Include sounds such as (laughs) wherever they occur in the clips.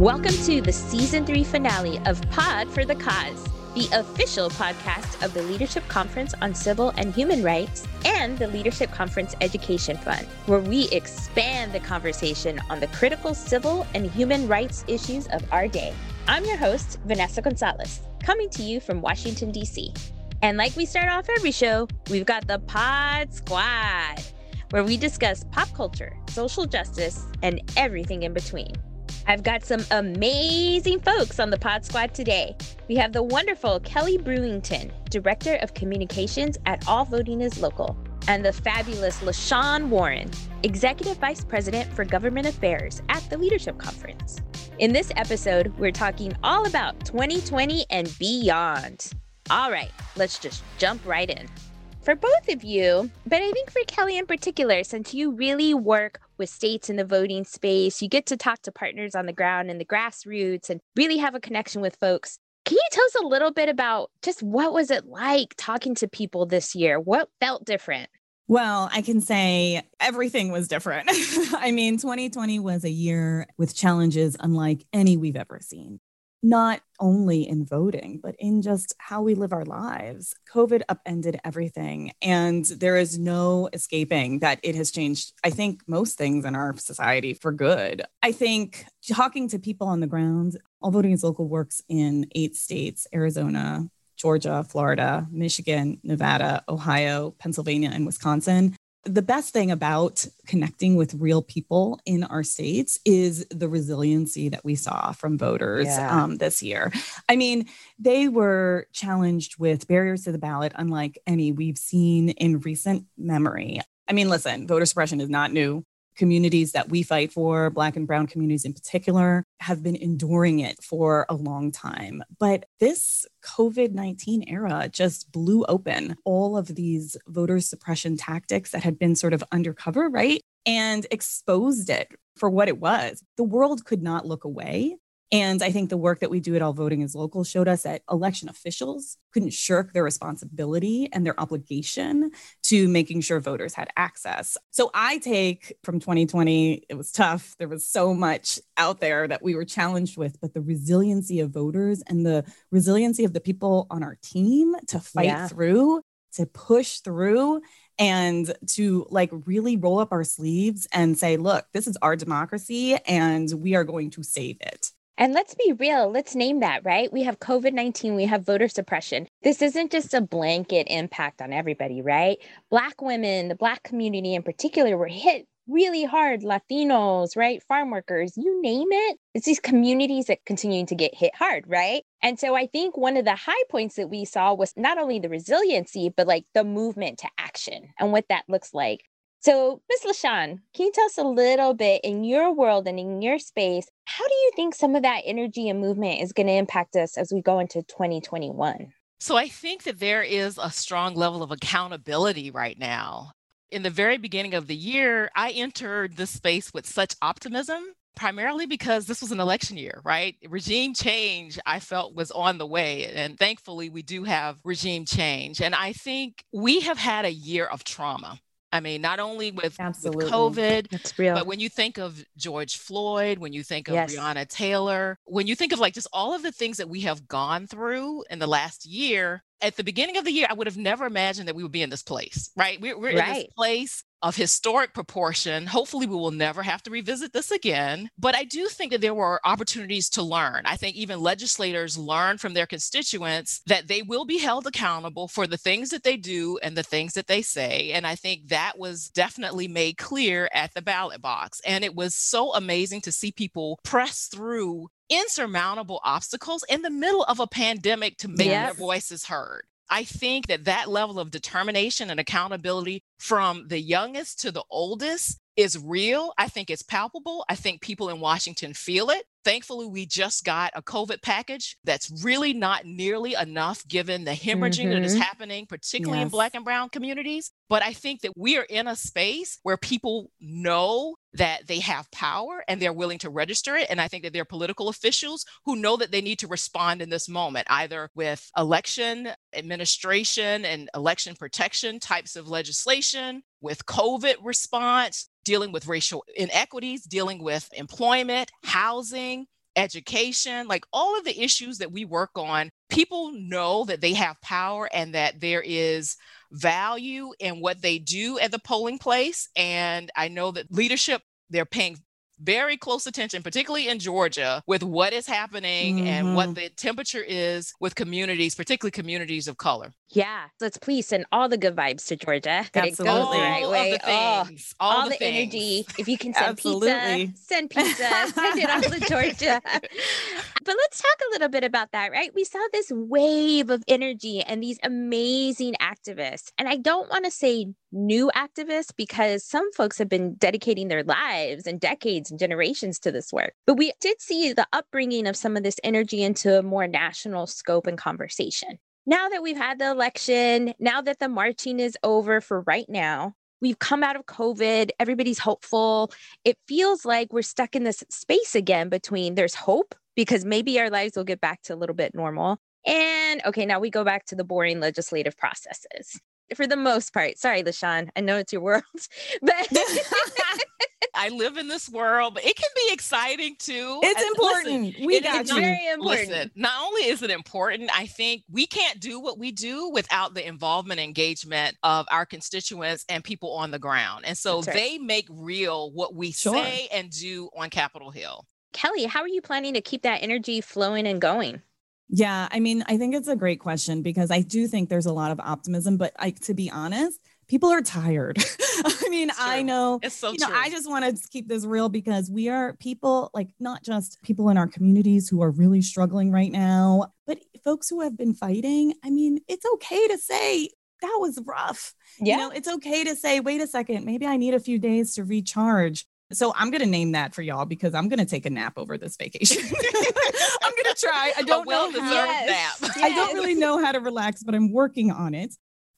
Welcome to the season three finale of Pod for the Cause, the official podcast of the Leadership Conference on Civil and Human Rights and the Leadership Conference Education Fund, where we expand the conversation on the critical civil and human rights issues of our day. I'm your host, Vanessa Gonzalez, coming to you from Washington, D.C. And like we start off every show, we've got the Pod Squad, where we discuss pop culture, social justice, and everything in between. I've got some amazing folks on the Pod Squad today. We have the wonderful Kelly Brewington, Director of Communications at All Voting is Local, and the fabulous LaShawn Warren, Executive Vice President for Government Affairs at the Leadership Conference. In this episode, we're talking all about 2020 and beyond. All right, let's just jump right in for both of you, but I think for Kelly in particular, since you really work with states in the voting space, you get to talk to partners on the ground and the grassroots and really have a connection with folks. Can you tell us a little bit about just what was it like talking to people this year? What felt different? Well, I can say everything was different. (laughs) I mean, 2020 was a year with challenges unlike any we've ever seen not only in voting, but in just how we live our lives. COVID upended everything, and there is no escaping that it has changed, I think, most things in our society for good. I think talking to people on the ground, All Voting is Local works in eight states Arizona, Georgia, Florida, Michigan, Nevada, Ohio, Pennsylvania, and Wisconsin the best thing about connecting with real people in our states is the resiliency that we saw from voters yeah. um, this year. I mean, they were challenged with barriers to the ballot, unlike any we've seen in recent memory. I mean, listen, voter suppression is not new communities that we fight for, Black and Brown communities in particular, have been enduring it for a long time. But this COVID 19 era just blew open all of these voter suppression tactics that had been sort of undercover, right? And exposed it for what it was. The world could not look away and I think the work that we do at All Voting is Local showed us that election officials couldn't shirk their responsibility and their obligation to making sure voters had access. So I take from 2020, it was tough. There was so much out there that we were challenged with, but the resiliency of voters and the resiliency of the people on our team to fight yeah. through, to push through and to like really roll up our sleeves and say, look, this is our democracy and we are going to save it. And let's be real, let's name that, right? We have COVID 19, we have voter suppression. This isn't just a blanket impact on everybody, right? Black women, the Black community in particular, were hit really hard. Latinos, right? Farm workers, you name it. It's these communities that continue to get hit hard, right? And so I think one of the high points that we saw was not only the resiliency, but like the movement to action and what that looks like. So, Ms. LaShawn, can you tell us a little bit in your world and in your space, how do you think some of that energy and movement is going to impact us as we go into 2021? So, I think that there is a strong level of accountability right now. In the very beginning of the year, I entered this space with such optimism primarily because this was an election year, right? Regime change, I felt, was on the way. And thankfully, we do have regime change. And I think we have had a year of trauma. I mean, not only with, Absolutely. with COVID, but when you think of George Floyd, when you think of yes. Breonna Taylor, when you think of like just all of the things that we have gone through in the last year, at the beginning of the year, I would have never imagined that we would be in this place, right? We're, we're right. in this place of historic proportion. Hopefully, we will never have to revisit this again. But I do think that there were opportunities to learn. I think even legislators learn from their constituents that they will be held accountable for the things that they do and the things that they say. And I think that was definitely made clear at the ballot box. And it was so amazing to see people press through insurmountable obstacles in the middle of a pandemic to make yes. their voices heard. I think that that level of determination and accountability from the youngest to the oldest is real. I think it's palpable. I think people in Washington feel it. Thankfully, we just got a COVID package that's really not nearly enough given the hemorrhaging mm-hmm. that is mm-hmm. happening, particularly yes. in Black and Brown communities. But I think that we are in a space where people know that they have power and they're willing to register it. And I think that there are political officials who know that they need to respond in this moment, either with election administration and election protection types of legislation, with COVID response, dealing with racial inequities, dealing with employment, housing, education, like all of the issues that we work on, people know that they have power and that there is value in what they do at the polling place. And I know that leadership, they're paying very close attention, particularly in Georgia, with what is happening mm-hmm. and what mm-hmm. the temperature is with communities, particularly communities of color. Yeah, let's please send all the good vibes to Georgia. Absolutely. it goes the right way. The oh, all, all, the, the energy. If you can (laughs) send pizza, send pizza, send it all to (laughs) Georgia. but let's talk a little bit about that, right? We saw this wave of energy and these amazing activists. And I don't want to say new activists because some folks have been dedicating their lives and decades and generations to this work. But we did see the upbringing of some of this energy into a more national scope and conversation now that we've had the election, now that the marching is over for right now, we've come out of COVID, everybody's hopeful. It feels like we're stuck in this space again between there's hope because maybe our lives will get back to a little bit normal. And okay, now we go back to the boring legislative processes for the most part. Sorry, LaShawn, I know it's your world, (laughs) but (laughs) (laughs) I live in this world, but it can be exciting too. It's important. Listen, we it got you. Very important. Listen, not only is it important, I think we can't do what we do without the involvement and engagement of our constituents and people on the ground. And so right. they make real what we sure. say and do on Capitol Hill. Kelly, how are you planning to keep that energy flowing and going? Yeah, I mean, I think it's a great question because I do think there's a lot of optimism, but I, to be honest, people are tired. (laughs) I mean, I know, it's so you know, true. I just want to keep this real because we are people like not just people in our communities who are really struggling right now, but folks who have been fighting. I mean, it's okay to say that was rough. Yeah. You know, it's okay to say, wait a second, maybe I need a few days to recharge. So I'm going to name that for y'all because I'm going to take a nap over this vacation. (laughs) I'm going to try. I don't a well-deserved yes. nap. Yes. I don't really know how to relax, but I'm working on it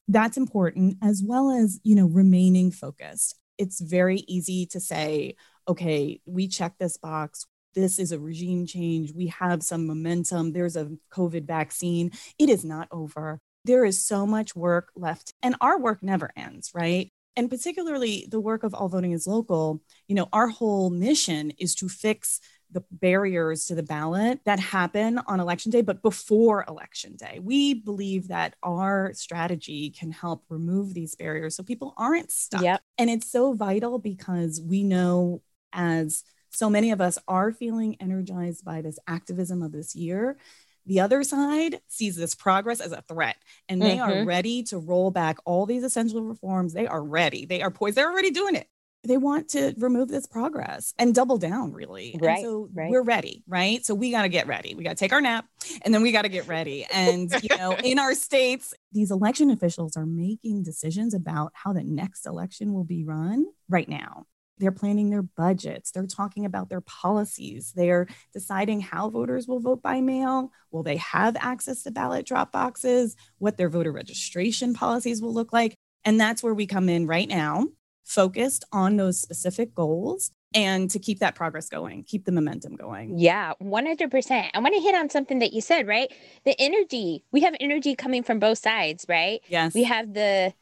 that's important as well as you know remaining focused. It's very easy to say okay we check this box. This is a regime change. We have some momentum. There's a covid vaccine. It is not over. There is so much work left and our work never ends right? And particularly the work of all voting is local you know our whole mission is to fix the barriers to the ballot that happen on election day, but before election day. We believe that our strategy can help remove these barriers so people aren't stuck. Yep. And it's so vital because we know as so many of us are feeling energized by this activism of this year. The other side sees this progress as a threat and they mm-hmm. are ready to roll back all these essential reforms. They are ready. They are poised. They're already doing it they want to remove this progress and double down really. Right and so right. we're ready right? So we got to get ready. We got to take our nap and then we got to get ready. And you know in our states these election officials are making decisions about how the next election will be run right now. They're planning their budgets. They're talking about their policies. They're deciding how voters will vote by mail. Will they have access to ballot drop boxes? What their voter registration policies will look like. And that's where we come in right now focused on those specific goals and to keep that progress going, keep the momentum going. Yeah, 100%. I want to hit on something that you said, right? The energy, we have energy coming from both sides, right? Yes. We have the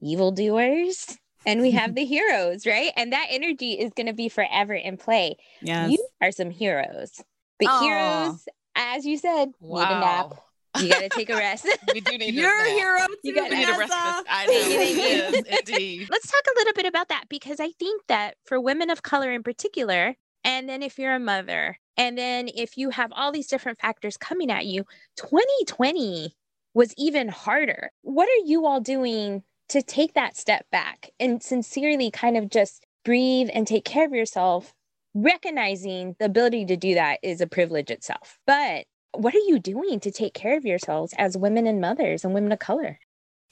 evildoers and we have (laughs) the heroes, right? And that energy is going to be forever in play. Yes. You are some heroes. But Aww. heroes, as you said, wow. need a nap. You got to take a rest. (laughs) we do need You're a hero. You got to need a rest. I know. (laughs) it is, indeed. Let's talk a little bit about that because I think that for women of color in particular, and then if you're a mother, and then if you have all these different factors coming at you, 2020 was even harder. What are you all doing to take that step back and sincerely kind of just breathe and take care of yourself recognizing the ability to do that is a privilege itself. But what are you doing to take care of yourselves as women and mothers and women of color?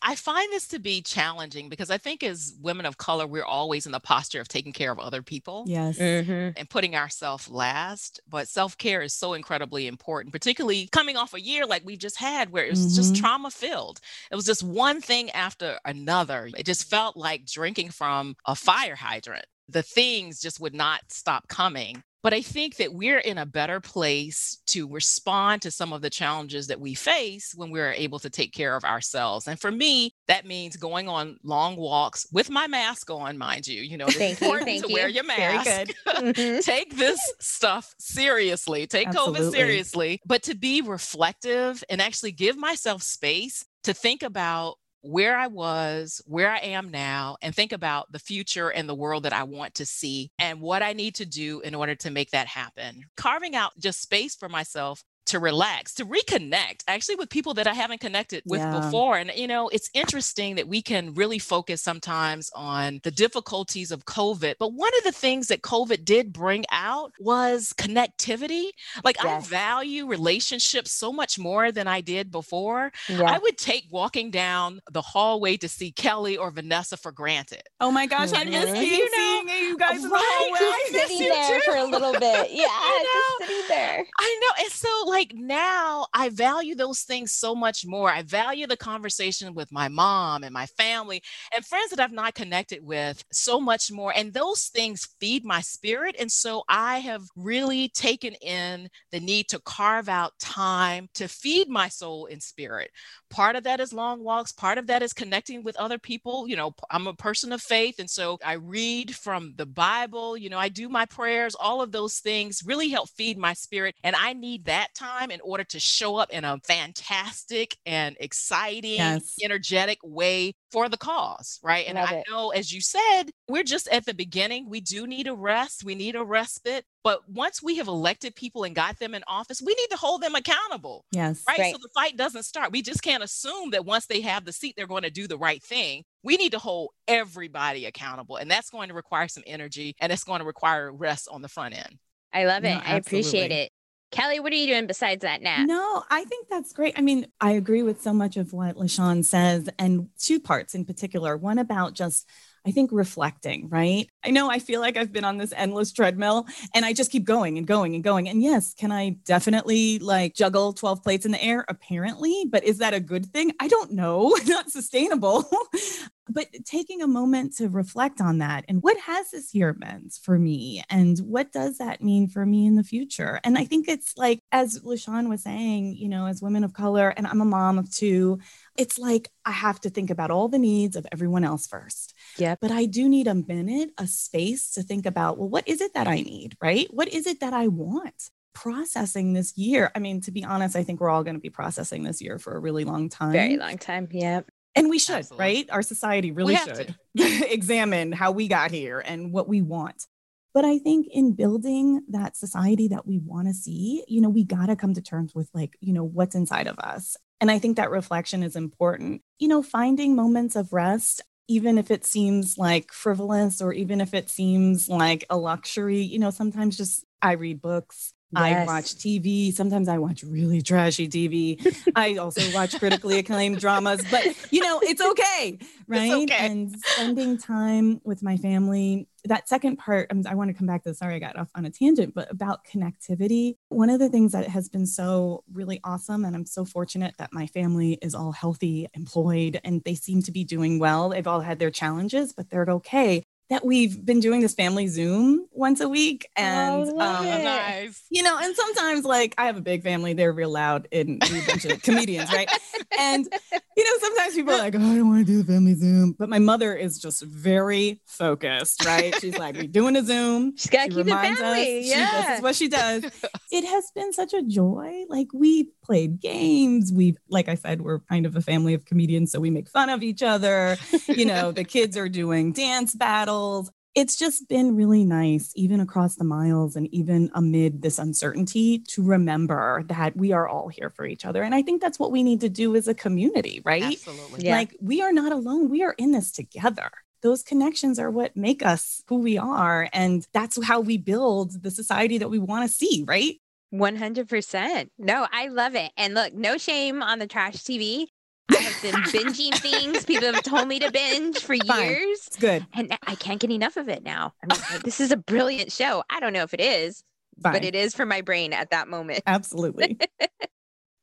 I find this to be challenging because I think as women of color, we're always in the posture of taking care of other people. Yes. Mm-hmm. And putting ourselves last. But self care is so incredibly important, particularly coming off a year like we've just had where it was mm-hmm. just trauma filled. It was just one thing after another. It just felt like drinking from a fire hydrant. The things just would not stop coming. But I think that we're in a better place to respond to some of the challenges that we face when we're able to take care of ourselves. And for me, that means going on long walks with my mask on, mind you. You know, it's Thank you, important thank to you. wear your Very mask. good. (laughs) Mhm. take this stuff seriously, take COVID seriously, but to be reflective and actually give myself space to think about where I was, where I am now, and think about the future and the world that I want to see and what I need to do in order to make that happen. Carving out just space for myself to relax, to reconnect actually with people that I haven't connected with Yeah. before. And, you know, it's interesting that we can really focus sometimes on the difficulties of COVID. But one of the things that COVID did bring out was connectivity. Like, Yes. I value relationships so much more than I did before. Yeah. I would take walking down the hallway to see Kelly or Vanessa for granted. Oh my gosh, I miss Mhm. being You know, seeing you guys in the right, hallway. I just miss sitting you there too. for a little bit. Yeah, (laughs) know? just sitting there. I know. And so, like, now I value those things so much more. I value the conversation with my mom and my family and friends that I've not connected with so much more. And those things feed my spirit. And so, I have really taken in the need to carve out time to feed my soul and spirit. Part of that is long walks, part of that is connecting with other people. You know, I'm a person of faith. And so, I read from the Bible, you know, I do my prayers, all of those things really help feed my spirit. And I need that time in order to show up in a fantastic and exciting, Yes. energetic way for the cause. Right. And Love I it. know, as you said, we're just at the beginning. We do need a rest, we need a respite. But once we have elected people and got them in office, we need to hold them accountable Yes. right? Right. So the fight doesn't start. We just can't assume that once they have the seat, they're going to do the right thing. We need to hold everybody accountable, and that's going to require some energy and it's going to require rest on the front end. I love it. No, I appreciate it. Kelly, what are you doing besides that nap? No, I think that's great. I mean, I agree with so much of what LaShawn says, and two parts in particular. One about just, I think, reflecting, right? I know I feel like I've been on this endless treadmill and I just keep going and going and going. And yes, can I definitely like juggle 12 plates in the air? Apparently, but is that a good thing? I don't know. (laughs) Not sustainable. (laughs) but taking a moment to reflect on that and what has this year meant for me and what does that mean for me in the future and i think it's like as lashawn was saying you know as women of color and i'm a mom of two it's like i have to think about all the needs of everyone else first Yeah. but i do need a minute a space to think about well what is it that i need right what is it that i want processing this year i mean to be honest i think we're all going to be processing this year for a really long time Very long time. Yep. and we should, Absolutely. right? Our society really should (laughs) examine how we got here and what we want. But I think in building that society that we want to see, you know, we got to come to terms with like, you know, what's inside of us. And I think that reflection is important. You know, finding moments of rest, even if it seems like frivolous or even if it seems like a luxury, you know, sometimes just I read books. I watch TV. Sometimes I watch really trashy TV. I also watch critically acclaimed dramas, but you know, it's okay, (laughs) right? okay. And spending time with my family. That second part, I want to come back to this. Sorry, I got off on a tangent, but about connectivity. One of the things that has been so really awesome, and I'm so fortunate that my family is all healthy, employed, and they seem to be doing well. They've all had their challenges, but they're okay. That we've been doing this family Zoom once a week. And love um, nice. you know, and sometimes like I have a big family, they're real loud and a bunch of comedians, right? And you know, sometimes people are like, oh, I don't want to do the family Zoom. But my mother is just very focused, right? She's like, we're doing a Zoom. (laughs) She's got to She keep the family. us she- yeah. this is what she does. It has been such a joy. Like we played games. We, like I said, we're kind of a family of comedians, so we make fun of each other. You know, the kids are doing dance battles. It's just been really nice, even across the miles and even amid this uncertainty, to remember that we are all here for each other. And I think that's what we need to do as a community, right? Absolutely. Yeah. Like we are not alone. We are in this together. Those connections are what make us who we are. And that's how we build the society that we want to see, right? 100%. No, I love it. And look, no shame on the trash TV. I have been binging things people have told me to binge for Fine. years. It's good. And I can't get enough of it now. I mean, like, this is a brilliant show. I don't know if it is, Fine. but it is for my brain at that moment. Absolutely. (laughs)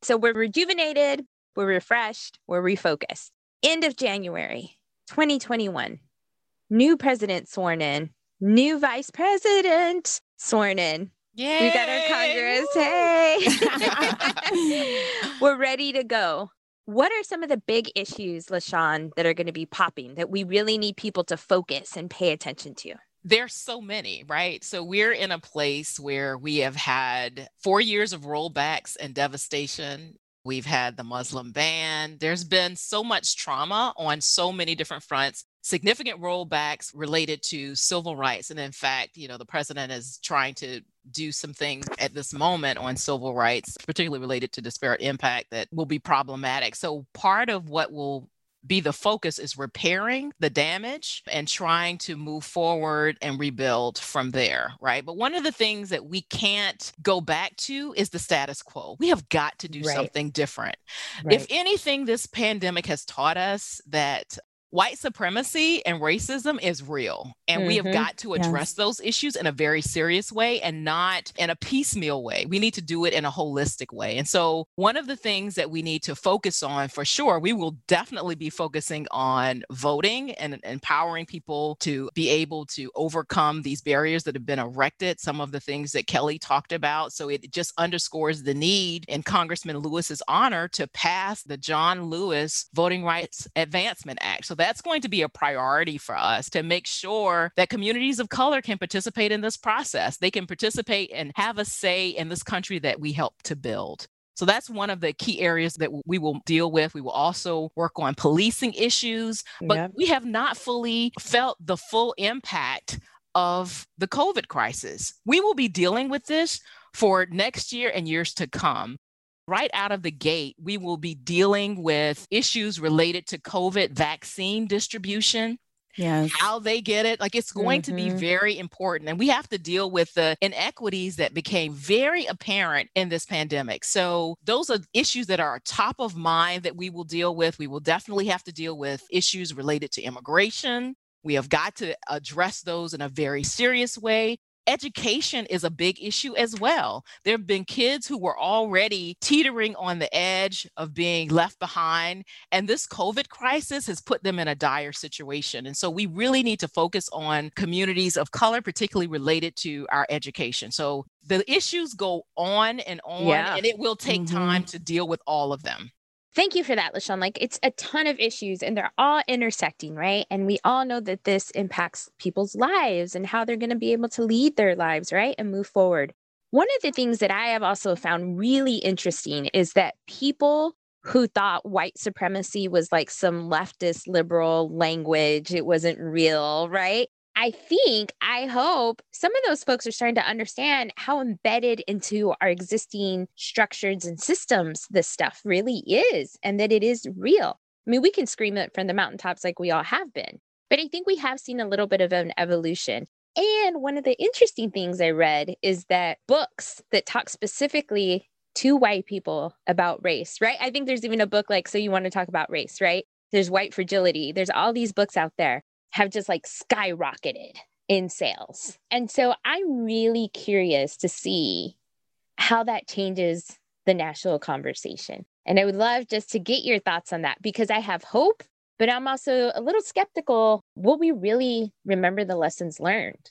So we're rejuvenated, we're refreshed, we're refocused. End of January 2021. New president sworn in, new vice president. sworn in. Yeah. We got our Congress. Hey. (laughs) We're ready to go. What are some of the big issues, LaShawn, that are going to be popping that we really need people to focus and pay attention to? There's so many, right? So we're in a place where we have had four years of rollbacks and devastation. We've had the Muslim ban. There's been so much trauma on so many different fronts significant rollbacks related to civil rights. And in fact, you know, the president is trying to do some things at this moment on civil rights, particularly related to disparate impact, that will be problematic. So, part of what will be the focus is repairing the damage and trying to move forward and rebuild from there, right? But one of the things that we can't go back to is the status quo. We have got to do right. something different. Right. If anything, this pandemic has taught us that white supremacy and racism is real. And mm-hmm. we have mm-hmm. got to address yes. those issues in a very serious way and not in a piecemeal way. We need to do it in a holistic way. And so, one of the things that we need to focus on for sure, we will definitely be focusing on voting and empowering people to be able to overcome these barriers that have been erected. Some of the things that Kelly talked about. So, it just underscores the need in Congressman Lewis's honor to pass the John Lewis Voting Rights Advancement Act. So, that's going to be a priority for us to make sure that communities of color can participate in this process. They can participate and have a say in this country that we help to build. So that's one of the key areas that we will deal with. We will also work on policing issues, but yeah. we have not fully felt the full impact of the COVID crisis. We will be dealing with this for next year and years to come right out of the gate, we will be dealing with issues related to COVID vaccine distribution. Yes. How they get it. Like it's going mm-hmm. to be mm-hmm. very important. And we have to deal with the inequities that became very apparent in this pandemic. So, those are issues that are top of mind that we will deal with. We will definitely have to deal with issues related to immigration. We have got to address those in a very serious way education is a big issue as well. There have been kids who were already teetering on the edge of being left behind, and this COVID crisis has put them in a dire situation. And so we really need to focus on communities of color, particularly related to our education. So the issues go on and on, yeah. and it will take mm-hmm. time to deal with all of them. Thank you for that, LaShawn. Like it's a ton of issues and they're all intersecting, right? And we all know that this impacts people's lives and how they're going to be able to lead their lives, right? And move forward. One of the things that I have also found really interesting is that people who thought white supremacy was like some leftist liberal language, it wasn't real, right? I think, I hope some of those folks are starting to understand how embedded into our existing structures and systems this stuff really is and that it is real. I mean, we can scream it from the mountaintops like we all have been, but I think we have seen a little bit of an evolution. And one of the interesting things I read is that books that talk specifically to white people about race, right? I think there's even a book like, So You Want to Talk About Race, right? There's White Fragility. There's all these books out there have just like skyrocketed in sales. And so I'm really curious to see how that changes the national conversation. And I would love just to get your thoughts on that because I have hope, but I'm also a little skeptical. Will we really remember the lessons learned?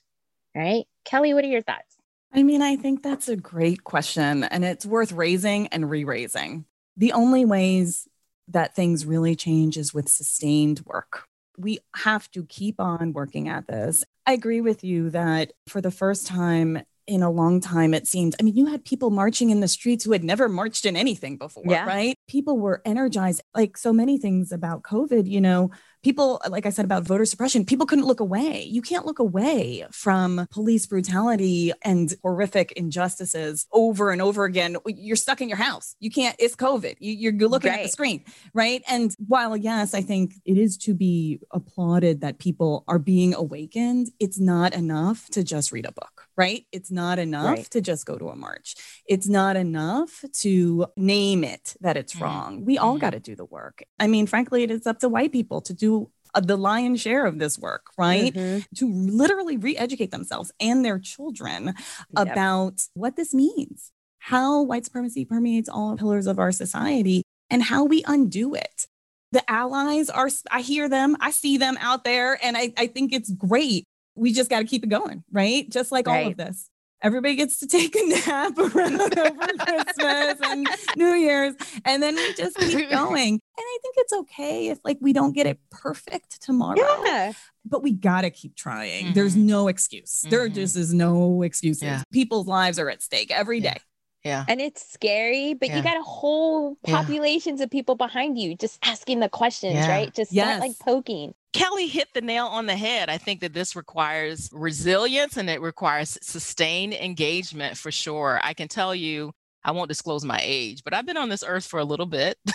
Right? Kelly, what are your thoughts? I mean, I think that's a great question and it's worth raising and re raising. The only ways that things really change is with sustained work we have to keep on working at this. I agree with you that for the first time in a long time, it seemed. I mean, you had people marching in the streets who had never marched in anything before, yeah. right? People were energized, like so many things about COVID, you know, people, like I said about voter suppression, people couldn't look away. You can't look away from police brutality and horrific injustices over and over again. You're stuck in your house. You can't, it's COVID. You, are looking right. at the screen, right? And while, yes, I think it is to be applauded that people are being awakened, it's not enough to just read a book, right? It's not enough right. to just go to a march. It's not enough to name it that it's mm-hmm. wrong. We all mm-hmm. got to do the work. I mean, frankly, it is up to white people to do uh, the lion's share of this work, right? Mm-hmm. To literally re educate themselves and their children yep. about what this means, how white supremacy permeates all pillars of our society, and how we undo it. The allies are, I hear them, I see them out there, and I, I think it's great. We just got to keep it going, right? Just like right. all of this. everybody gets to take a (laughs) nap around over Christmas and New Year's. And then we just keep (laughs) going. And I think it's okay if like we don't get it perfect tomorrow. Yeah. But we gotta keep trying. Mm-hmm. There's no excuse. Mm-hmm. There just is no excuses. Yeah. People's lives are at stake every day. Yeah. And it's scary, but yeah. you got a whole populations yeah. of people behind you just asking the questions, yeah. right? Just yes. not like poking. Kelly hit the nail on the head. I think that this requires resilience and it requires sustained engagement for sure. I can tell you, I won't disclose my age, but I've been on this earth for a little bit. (laughs)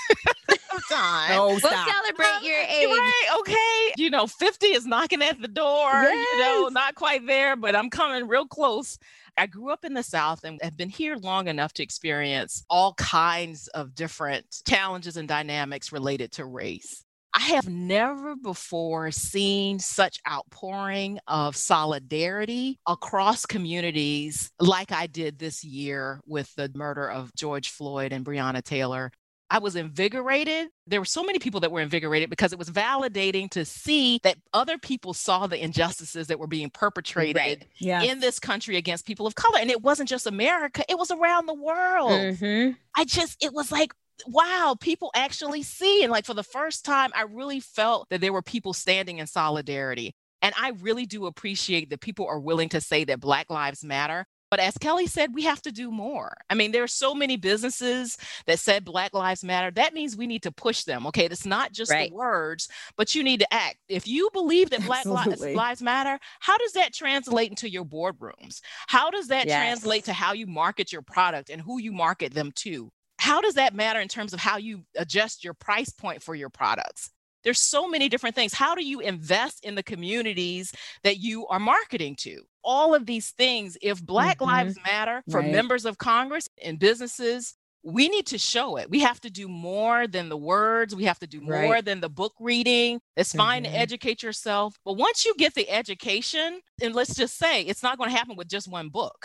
time. Oh, we'll celebrate your (laughs) age. Right, okay. You know, 50 is knocking at the door. Yes. You know, not quite there, but I'm coming real close. I grew up in the South and have been here long enough to experience all kinds of different challenges and dynamics related to race. I have never before seen such outpouring of solidarity across communities like I did this year with the murder of George Floyd and Breonna Taylor. I was invigorated. There were so many people that were invigorated because it was validating to see that other people saw the injustices that were being perpetrated right. yes. in this country against people of color. And it wasn't just America, it was around the world. Mm-hmm. I just, it was like, wow, people actually see. And like for the first time, I really felt that there were people standing in solidarity. And I really do appreciate that people are willing to say that Black Lives Matter but as Kelly said, we have to do more. I mean, there are so many businesses that said Black Lives Matter. That means we need to push them. Okay. It's not just right. the words, but you need to act. If you believe that Black Absolutely. Lives Matter, how does that translate into your boardrooms? How does that yes. translate to how you market your product and who you market them to? How does that matter in terms of how you adjust your price point for your products? There's so many different things. How do you invest in the communities that you are marketing to? All of these things, if Black mm-hmm. Lives Matter for right. members of Congress and businesses, we need to show it. We have to do more than the words. We have to do more right. than the book reading. It's fine mm-hmm. to educate yourself. But once you get the education, and let's just say it's not going to happen with just one book.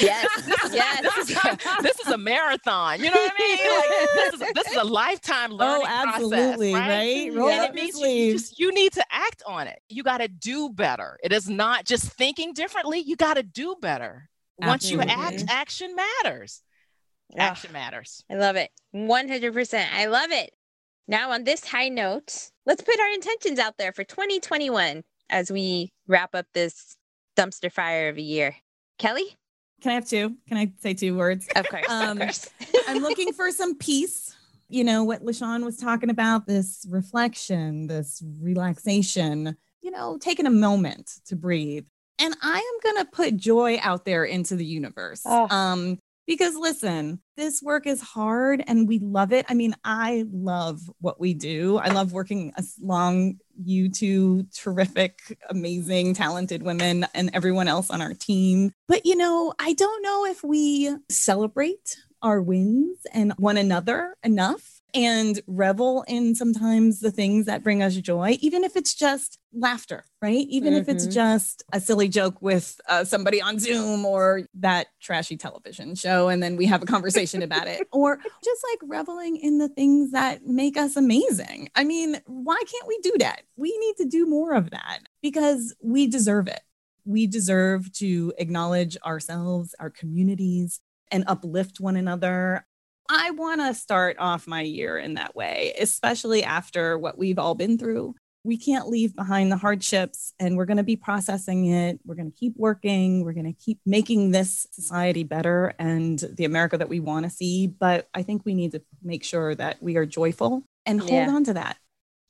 Yes. (laughs) yes. this, is a, this, is a, marathon. You know what I mean? (laughs) Like, this, is a, this is a lifetime oh, learning oh, absolutely, process. Right. right? Roll and it means you, you, just, you need to act on it. You got to do better. It is not just thinking differently. You got to do better. Once absolutely. you act, action matters. Action matters. I love it. 100%. I love it. Now, on this high note, let's put our intentions out there for 2021 as we wrap up this dumpster fire of a year. Kelly? Can I have two? Can I say two words? Of course. Um, of course. (laughs) I'm looking for some peace. You know, what LaShawn was talking about this reflection, this relaxation, you know, taking a moment to breathe. And I am going to put joy out there into the universe. Oh. Um, because listen, this work is hard and we love it. I mean, I love what we do. I love working along you two terrific, amazing, talented women and everyone else on our team. But, you know, I don't know if we celebrate our wins and one another enough and revel in sometimes the things that bring us joy, even if it's just laughter, right? Even mm-hmm. if it's mm-hmm. just a silly joke with uh, somebody on Zoom or that trashy television show, and then we have a conversation about it, (laughs) or just like reveling in the things that make us amazing. I mean, why can't we do that? We need to do more of that because we deserve it. We deserve to acknowledge ourselves, our communities, and uplift one another. I want to start off my year in that way, especially after what we've all been through. We can't leave behind the hardships and we're going to be processing it. We're going to keep working. We're going to keep making this society better and the America that we want to see. But I think we need to make sure that we are joyful and hold yeah. on to that.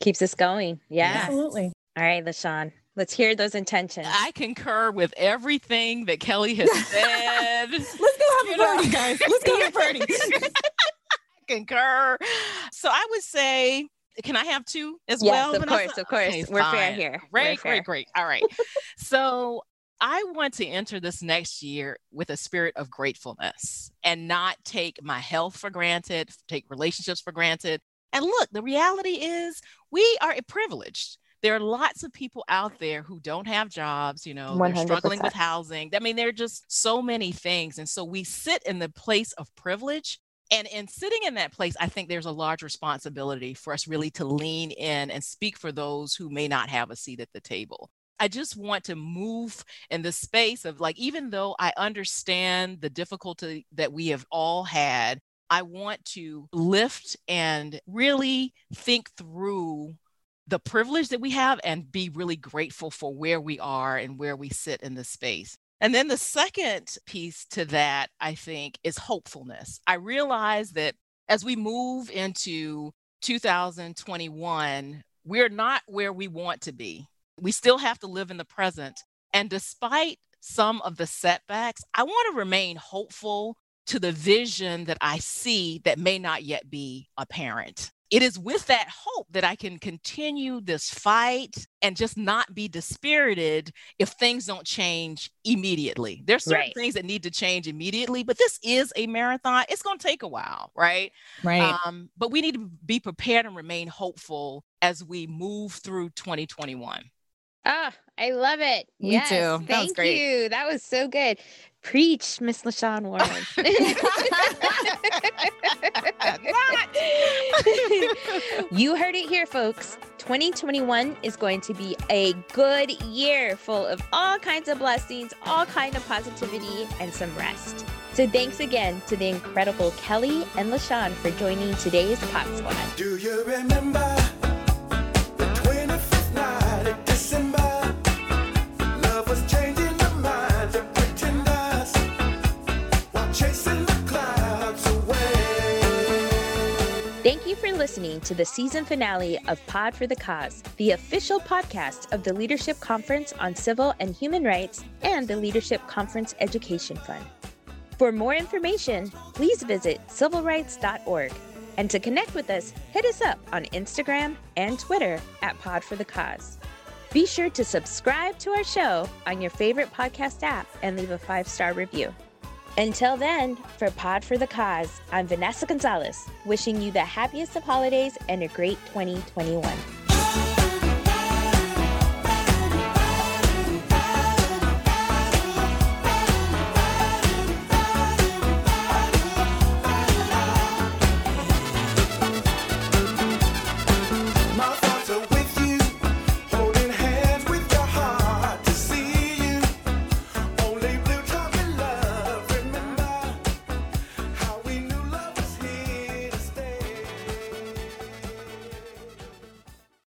Keeps us going. Yeah. Absolutely. All right, LaShawn. Let's hear those intentions. I concur with everything that Kelly has (laughs) said. Let's go have you a party, guys. Let's go have a party. (laughs) (laughs) Concur. So I would say, can I have two as yes, well? Yes, of course, of course. Okay, We're fine. fair here. Great, great, great. All right. so I want to enter this next year with a spirit of gratefulness and not take my health for granted, take relationships for granted. And look, the reality is we are privileged there are lots of people out there who don't have jobs, you know, they are struggling with housing. I mean, there are just so many things. And so we sit in the place of privilege. And in sitting in that place, I think there's a large responsibility for us really to lean in and speak for those who may not have a seat at the table. I just want to move in the space of like, even though I understand the difficulty that we have all had, I want to lift and really think through the privilege that we have and be really grateful for where we are and where we sit in the space. And then the second piece to that, I think, is hopefulness. I realize that as we move into 2021, we're not where we want to be. We still have to live in the present. And despite some of the setbacks, I want to remain hopeful to the vision that I see that may not yet be apparent it is with that hope that I can continue this fight and just not be dispirited if things don't change immediately. There's certain right. things that need to change immediately, but this is a marathon. It's going to take a while, right? Right. Um, but we need to be prepared and remain hopeful as we move through 2021. Ah, I love it. Me yes. too. That Thank you. That was so good. Preach, Miss LaShawn Warren. (laughs) (laughs) you heard it here, folks. 2021 is going to be a good year full of all kinds of blessings, all kind of positivity, and some rest. So thanks again to the incredible Kelly and LaShawn for joining today's Pod Squad. Do you remember? Listening to the season finale of Pod for the Cause, the official podcast of the Leadership Conference on Civil and Human Rights and the Leadership Conference Education Fund. For more information, please visit civilrights.org. And to connect with us, hit us up on Instagram and Twitter at Pod for the Cause. Be sure to subscribe to our show on your favorite podcast app and leave a five star review. Until then, for Pod for the Cause, I'm Vanessa Gonzalez, wishing you the happiest of holidays and a great 2021.